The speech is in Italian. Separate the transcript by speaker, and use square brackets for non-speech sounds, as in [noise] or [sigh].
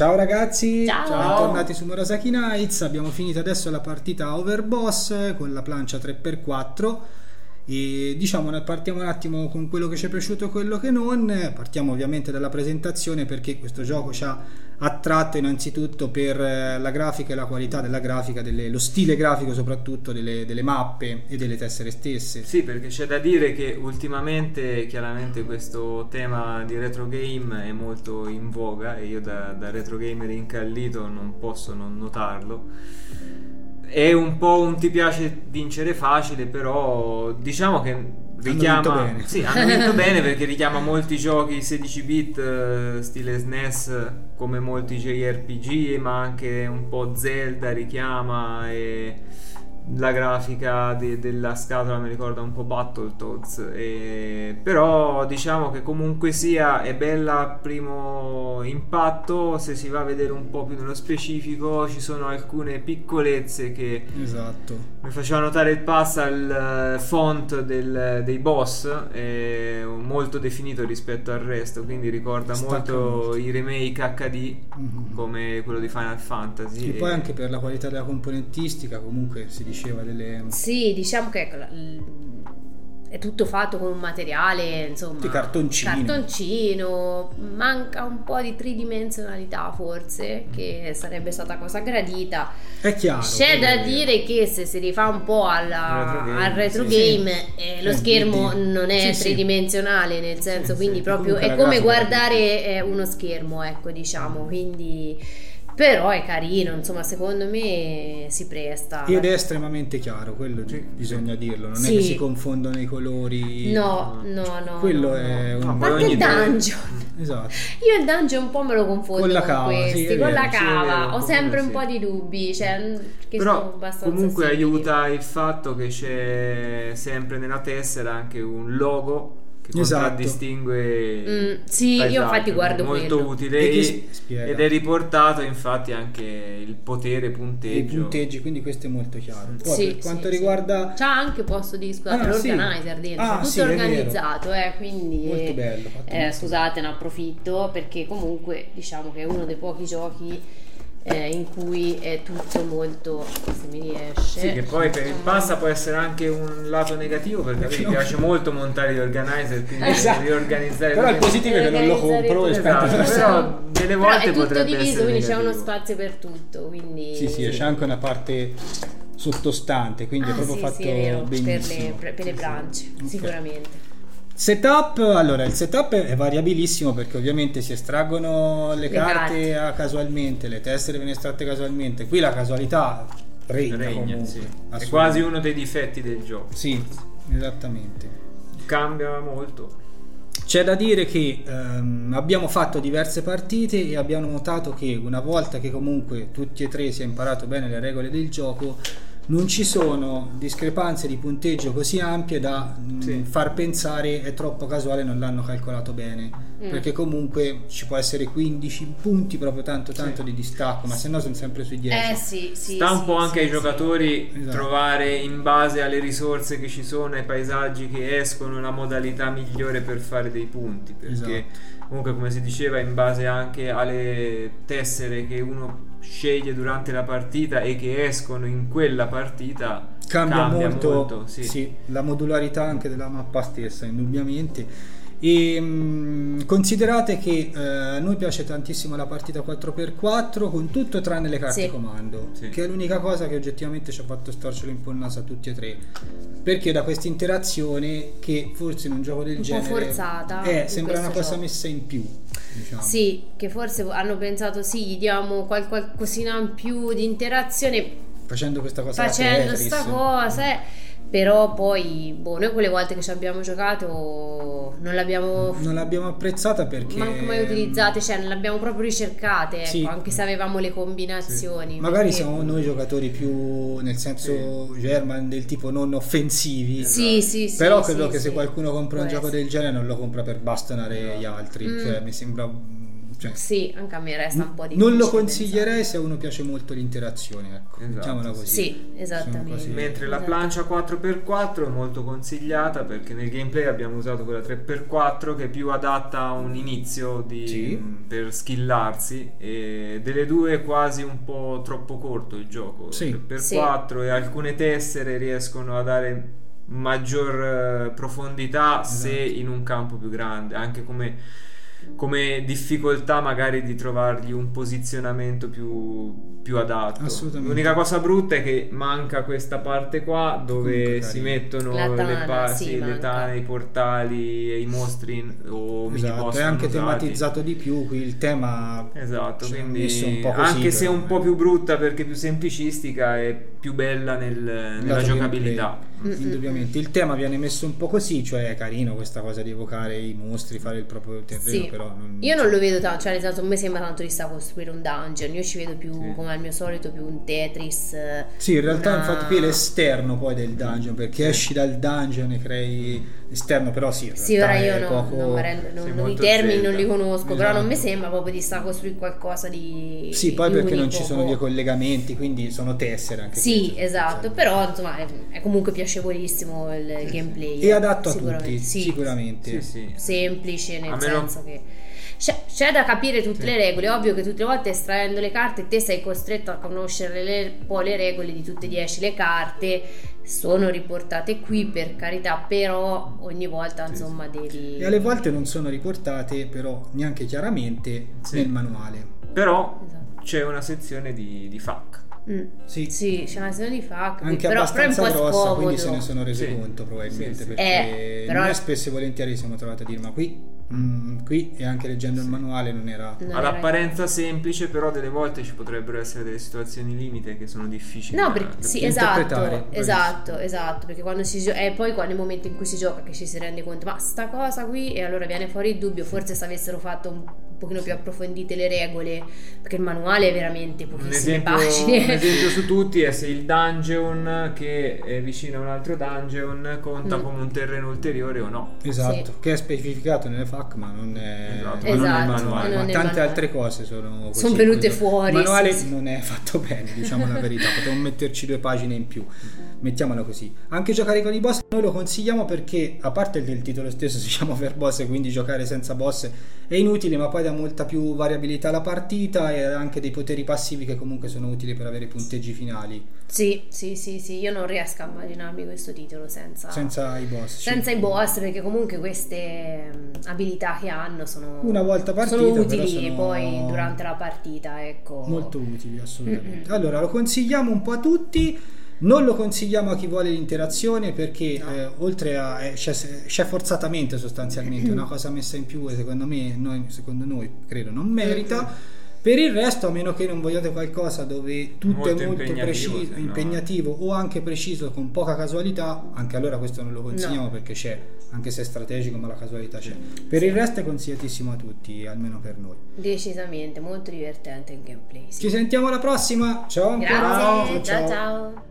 Speaker 1: Ciao ragazzi,
Speaker 2: Ciao.
Speaker 1: bentornati su Murasaki Nights. Abbiamo finito adesso la partita Overboss con la plancia 3x4 e diciamo partiamo un attimo con quello che ci è piaciuto e quello che non. Partiamo ovviamente dalla presentazione perché questo gioco ci ha attratto innanzitutto per eh, la grafica e la qualità della grafica, delle- lo stile grafico soprattutto delle, delle mappe e delle tessere stesse.
Speaker 3: Sì, perché c'è da dire che ultimamente chiaramente questo tema di retro game è molto in voga e io da, da retro gamer incallito non posso non notarlo. È un po' un ti piace vincere facile, però diciamo che richiama
Speaker 1: bene.
Speaker 3: Sì, hanno vinto [laughs] bene perché richiama molti giochi 16 bit eh, stile SNES come molti JRPG, ma anche un po' Zelda richiama e la grafica de- della scatola mi ricorda un po' Battletoads e- però diciamo che comunque sia è bella a primo impatto se si va a vedere un po' più nello specifico ci sono alcune piccolezze che
Speaker 1: Esatto.
Speaker 3: Mi faceva notare il pass al eh, font del- dei boss è molto definito rispetto al resto quindi ricorda
Speaker 1: Stacca
Speaker 3: molto
Speaker 1: molto.
Speaker 3: i remake HD
Speaker 1: Mhm.
Speaker 3: come quello di Final Fantasy
Speaker 1: E poi
Speaker 3: e-
Speaker 1: anche per la qualità della componentistica comunque si diceva delle...
Speaker 2: Sì, diciamo che ecco, è tutto fatto con un materiale, insomma,
Speaker 1: Di cartoncino.
Speaker 2: cartoncino, manca un po' di tridimensionalità forse, che sarebbe stata cosa gradita.
Speaker 1: È chiaro.
Speaker 2: C'è da
Speaker 1: vero.
Speaker 2: dire che se si rifà un po' alla-
Speaker 3: Retro game,
Speaker 2: al retro
Speaker 3: sì,
Speaker 2: game, eh, lo
Speaker 1: Eh,
Speaker 2: schermo
Speaker 1: quindi-
Speaker 2: non è
Speaker 1: sì, sì.
Speaker 2: tridimensionale, nel senso,
Speaker 3: Sì,
Speaker 2: quindi
Speaker 3: sì.
Speaker 2: proprio è come guardare eh, uno schermo, ecco, diciamo, quindi però è carino, insomma, secondo me si presta.
Speaker 1: Ed è estremamente chiaro, quello
Speaker 3: Sì.
Speaker 1: bisogna dirlo, non è
Speaker 2: Sì.
Speaker 1: che si confondono i colori.
Speaker 2: No, no, no.
Speaker 1: Quello
Speaker 2: no,
Speaker 1: è
Speaker 2: no.
Speaker 1: un-
Speaker 2: A
Speaker 3: No,
Speaker 2: parte
Speaker 3: poi ogni
Speaker 2: il dungeon. [laughs]
Speaker 1: Esatto.
Speaker 2: Io il dungeon un po' me lo confondo
Speaker 1: Con la
Speaker 2: con,
Speaker 1: cava,
Speaker 2: questi,
Speaker 1: sì, è
Speaker 2: con la
Speaker 1: vero,
Speaker 3: sì, è
Speaker 2: cava.
Speaker 3: vero,
Speaker 2: Ho sempre un po' di dubbi, cioè, che sono
Speaker 3: Però
Speaker 2: abbastanza
Speaker 3: comunque
Speaker 2: simili.
Speaker 3: aiuta il fatto che c'è sempre nella tessera anche un logo che
Speaker 1: Esatto.
Speaker 3: contraddistingue
Speaker 2: Mm, sì, io
Speaker 3: paesaggio,
Speaker 2: infatti guardo
Speaker 3: molto
Speaker 2: quello.
Speaker 3: utile
Speaker 1: E
Speaker 3: ed è riportato infatti anche il potere
Speaker 1: I
Speaker 3: punteggio.
Speaker 1: punteggi, quindi questo è molto chiaro. Poi
Speaker 2: Sì,
Speaker 1: per quanto
Speaker 2: sì,
Speaker 1: riguarda
Speaker 2: C'ha anche posto di scusate,
Speaker 1: Ah, sì.
Speaker 2: l'organizer dentro,
Speaker 1: Ah,
Speaker 2: tutto
Speaker 1: sì,
Speaker 2: organizzato, eh, quindi
Speaker 1: Molto bello, fatto
Speaker 2: eh,
Speaker 1: molto
Speaker 2: scusate, ne approfitto perché comunque diciamo che è uno dei pochi giochi eh, in cui è tutto molto se mi riesce.
Speaker 3: Sì, che poi per il passa può essere anche un lato negativo perché a me mi [laughs] piace molto montare gli organizer, quindi
Speaker 1: Esatto.
Speaker 3: riorganizzare
Speaker 1: Però il positivo è che non lo compro e
Speaker 3: Esatto, però delle
Speaker 2: Però
Speaker 3: volte
Speaker 2: è tutto
Speaker 3: potrebbe
Speaker 2: diviso, quindi c'è uno spazio per tutto, quindi
Speaker 1: Sì, sì, c'è anche una parte sottostante, quindi
Speaker 2: Ah,
Speaker 1: è proprio
Speaker 2: sì,
Speaker 1: fatto
Speaker 2: sì, è vero, per
Speaker 1: benissimo.
Speaker 2: le, per- le planche,
Speaker 1: Ok.
Speaker 2: sicuramente.
Speaker 1: Setup, allora il setup è variabilissimo perché ovviamente si estraggono le,
Speaker 2: Le
Speaker 1: carte,
Speaker 2: carte.
Speaker 1: casualmente, le tessere vengono estratte casualmente. Qui la casualità regna,
Speaker 3: Regna,
Speaker 1: comunque.
Speaker 3: sì. È quasi uno dei difetti del gioco.
Speaker 1: Sì, esattamente.
Speaker 3: Cambia molto.
Speaker 1: C'è da dire che ehm, abbiamo fatto diverse partite e abbiamo notato che una volta che comunque tutti e tre si è imparato bene le regole del gioco, non ci sono discrepanze di punteggio così ampie da mh,
Speaker 3: Sì.
Speaker 1: far pensare è troppo casuale, non l'hanno calcolato bene.
Speaker 2: Mm.
Speaker 1: Perché comunque ci può essere 15 punti proprio tanto tanto di distacco, ma se no sono sempre sui 10.
Speaker 2: Eh sì, sì.
Speaker 3: Sta un
Speaker 2: sì,
Speaker 3: po' anche
Speaker 2: sì,
Speaker 3: ai
Speaker 2: sì.
Speaker 3: giocatori
Speaker 1: Esatto.
Speaker 3: trovare in base alle risorse che ci sono, ai paesaggi che escono, la modalità migliore per fare dei punti. Perché
Speaker 1: Esatto.
Speaker 3: comunque, come si diceva, in base anche alle tessere che uno sceglie durante la partita e che escono in quella partita,
Speaker 1: cambia, molto,
Speaker 3: sì.
Speaker 1: sì, la modularità anche della mappa stessa, indubbiamente. E mh, considerate che eh, a noi piace tantissimo la partita 4x4 con tutto tranne le carte
Speaker 2: Sì.
Speaker 1: comando,
Speaker 3: Sì.
Speaker 1: che è l'unica cosa che oggettivamente ci ha fatto storcere un po' il naso a tutti e tre. Perché da questa interazione che forse in un gioco del
Speaker 2: Un po'
Speaker 1: genere
Speaker 2: forzata
Speaker 1: eh, sembra una cosa
Speaker 2: gioco.
Speaker 1: messa in più. Diciamo.
Speaker 2: Sì, che forse hanno pensato sì, gli diamo qual- qualcosina in più di interazione
Speaker 1: Facendo questa cosa
Speaker 2: facendo
Speaker 1: Tetris.
Speaker 2: sta cosa, eh. Però poi boh, noi quelle volte che ci abbiamo giocato non l'abbiamo
Speaker 1: Non l'abbiamo apprezzata perché
Speaker 2: manco mai utilizzate, cioè non l'abbiamo proprio ricercate, ecco,
Speaker 1: Sì.
Speaker 2: anche se avevamo le combinazioni.
Speaker 1: Magari
Speaker 2: perché-
Speaker 1: siamo noi giocatori più nel senso German del tipo non offensivi.
Speaker 2: Sì, sì, sì.
Speaker 1: Però
Speaker 2: sì,
Speaker 1: credo che
Speaker 2: sì.
Speaker 1: se qualcuno compra un
Speaker 2: Può
Speaker 1: gioco
Speaker 2: essere.
Speaker 1: del genere non lo compra per bastonare gli altri.
Speaker 2: Mm.
Speaker 1: Cioè, mi sembra Cioè,
Speaker 2: Sì, anche a me resta un po' di
Speaker 1: non lo consiglierei se a uno piace molto l'interazione, ecco,
Speaker 3: Esatto,
Speaker 1: diciamola così.
Speaker 2: Sì,
Speaker 1: Sono
Speaker 2: esattamente.
Speaker 1: così.
Speaker 3: Mentre la
Speaker 2: Esatto.
Speaker 3: plancia 4x4 è molto consigliata perché nel gameplay abbiamo usato quella 3x4 che è più adatta a un inizio di-
Speaker 1: Sì.
Speaker 3: per skillarsi e delle due è quasi un po' troppo corto il gioco.
Speaker 1: Sì.
Speaker 3: 3x4 e alcune tessere riescono a dare maggior eh, profondità se
Speaker 1: Esatto.
Speaker 3: in un campo più grande, anche come come difficoltà magari di trovargli un posizionamento più, più adatto.
Speaker 1: Assolutamente.
Speaker 3: L'unica cosa brutta è che manca questa parte qua dove
Speaker 1: Comunque
Speaker 3: si mettono
Speaker 2: La
Speaker 3: le,
Speaker 2: tana,
Speaker 3: pa-
Speaker 2: sì,
Speaker 3: le tane, i portali e i mostri in- o mini
Speaker 1: Esatto,
Speaker 3: boss
Speaker 1: è anche
Speaker 3: usati.
Speaker 1: tematizzato di più, qui il tema
Speaker 3: Esatto,
Speaker 1: cioè,
Speaker 3: quindi
Speaker 1: messo un po' così,
Speaker 3: anche se è un po'
Speaker 1: eh.
Speaker 3: più brutta perché più semplicistica è più bella nel- nella giocabilità.
Speaker 1: Indubbiamente il tema viene messo un po' così, cioè è carino questa cosa di evocare i mostri, fare il proprio terreno,
Speaker 2: Sì.
Speaker 1: però non,
Speaker 2: Io non lo vedo tanto, cioè nel senso non mi sembra tanto di sta a costruire un dungeon, io ci vedo più
Speaker 3: Sì.
Speaker 2: come al mio solito più un Tetris.
Speaker 1: Sì, in realtà
Speaker 2: una-
Speaker 1: infatti qui è l'esterno poi del dungeon, perché esci dal dungeon e crei l'esterno, però sì, in
Speaker 2: Sì, ora io
Speaker 1: è
Speaker 2: non,
Speaker 1: poco...
Speaker 2: non non- non- i termini
Speaker 3: Zelda.
Speaker 2: non li conosco, però non mi
Speaker 1: Esatto.
Speaker 2: sembra proprio di sta a costruire qualcosa di
Speaker 1: Sì, poi
Speaker 2: di
Speaker 1: perché non
Speaker 2: unico,
Speaker 1: ci sono dei collegamenti, quindi sono tessere anche
Speaker 2: Sì,
Speaker 1: queste,
Speaker 2: esatto,
Speaker 1: cioè.
Speaker 2: però insomma è, è comunque piacevolissimo il, il gameplay.
Speaker 1: E adatto a tutti,
Speaker 2: Sì,
Speaker 1: sicuramente.
Speaker 3: Sì, sì.
Speaker 2: semplice nel
Speaker 3: A meno-
Speaker 2: senso che c'è, c'è da capire tutte
Speaker 3: Sì.
Speaker 2: le regole ovvio che tutte le volte estraendo le carte te sei costretto a conoscere le, poi le regole di tutte e dieci le carte sono riportate qui per carità però ogni volta
Speaker 3: Sì,
Speaker 2: insomma devi
Speaker 1: E alle volte non sono riportate però neanche chiaramente
Speaker 3: Sì.
Speaker 1: nel manuale.
Speaker 3: Però
Speaker 2: Esatto.
Speaker 3: c'è una sezione di, di FAQ.
Speaker 2: Mm.
Speaker 1: Sì,
Speaker 2: sì c'è una sezione di FAQ
Speaker 1: anche
Speaker 2: però, però è un
Speaker 1: abbastanza
Speaker 2: po'
Speaker 1: grossa,
Speaker 2: scomodo
Speaker 1: quindi se ne sono resi
Speaker 3: Sì.
Speaker 1: conto probabilmente,
Speaker 3: Sì, sì.
Speaker 1: perché
Speaker 2: Eh, però-
Speaker 1: noi spesso e volentieri siamo trovati a dire ma qui, mm, qui e anche leggendo il manuale non era...
Speaker 2: Non
Speaker 3: All'apparenza semplice, però delle volte ci potrebbero essere delle situazioni limite che sono difficili.
Speaker 2: No,
Speaker 3: da
Speaker 2: perché,
Speaker 3: capire.
Speaker 2: sì,
Speaker 1: interpretare,
Speaker 2: esatto, esatto, esatto, perché quando si gioca, è poi nel momento in cui si gioca che ci si rende conto, ma sta cosa qui, e allora viene fuori il dubbio, forse se avessero fatto un, pochino più approfondite le regole, perché il manuale è veramente
Speaker 3: Un
Speaker 2: pochissime
Speaker 3: esempio,
Speaker 2: pagine.
Speaker 3: un esempio su [laughs] tutti è se il dungeon che è vicino a un altro dungeon conta
Speaker 2: Mm.
Speaker 3: come un terreno ulteriore o no.
Speaker 1: Esatto,
Speaker 2: Sì.
Speaker 1: che è specificato nelle FAQ ma non è,
Speaker 3: Esatto,
Speaker 1: ma non è
Speaker 2: Esatto,
Speaker 1: manuale,
Speaker 2: ma non
Speaker 1: tante
Speaker 2: manuale.
Speaker 1: altre cose sono così.
Speaker 2: Sono venute fuori,
Speaker 1: Il manuale
Speaker 2: sì, sì.
Speaker 1: non è fatto bene, diciamo la verità, [laughs] potevamo metterci due pagine in più, mettiamola così. Anche giocare con i boss noi lo consigliamo perché, a parte del titolo stesso [laughs] si chiama per boss, quindi giocare senza boss è inutile, ma poi dà molta più variabilità alla partita e anche dei poteri passivi che comunque sono utili per avere punteggi finali,
Speaker 2: sì, sì, sì, sì, io non riesco a immaginarmi questo titolo senza,
Speaker 1: senza i boss. sì.
Speaker 2: senza i boss, perché comunque queste abilità che hanno sono,
Speaker 1: Una volta partita,
Speaker 2: sono utili
Speaker 1: sono-
Speaker 2: poi durante la partita, ecco.
Speaker 1: Molto utili, assolutamente.
Speaker 2: Mm-mm.
Speaker 1: Allora, lo consigliamo un po' a tutti. Non lo consigliamo a chi vuole l'interazione perché
Speaker 2: No.
Speaker 1: eh, oltre a eh, c'è, c'è forzatamente sostanzialmente una [clears throat] cosa messa in più e secondo me noi, secondo noi credo non merita. Per il resto, a meno che non vogliate qualcosa dove tutto
Speaker 3: Molto
Speaker 1: è molto
Speaker 3: impegnativo,
Speaker 1: preciso,
Speaker 3: no-
Speaker 1: impegnativo o anche preciso con poca casualità, anche allora questo non lo consigliamo
Speaker 2: No.
Speaker 1: perché c'è, anche se è strategico, ma la casualità c'è. Per il resto è consigliatissimo a tutti, almeno per noi.
Speaker 2: Decisamente, molto divertente il gameplay. sì.
Speaker 1: Ci sentiamo alla prossima. Ciao ancora.
Speaker 2: Grazie, ciao ciao.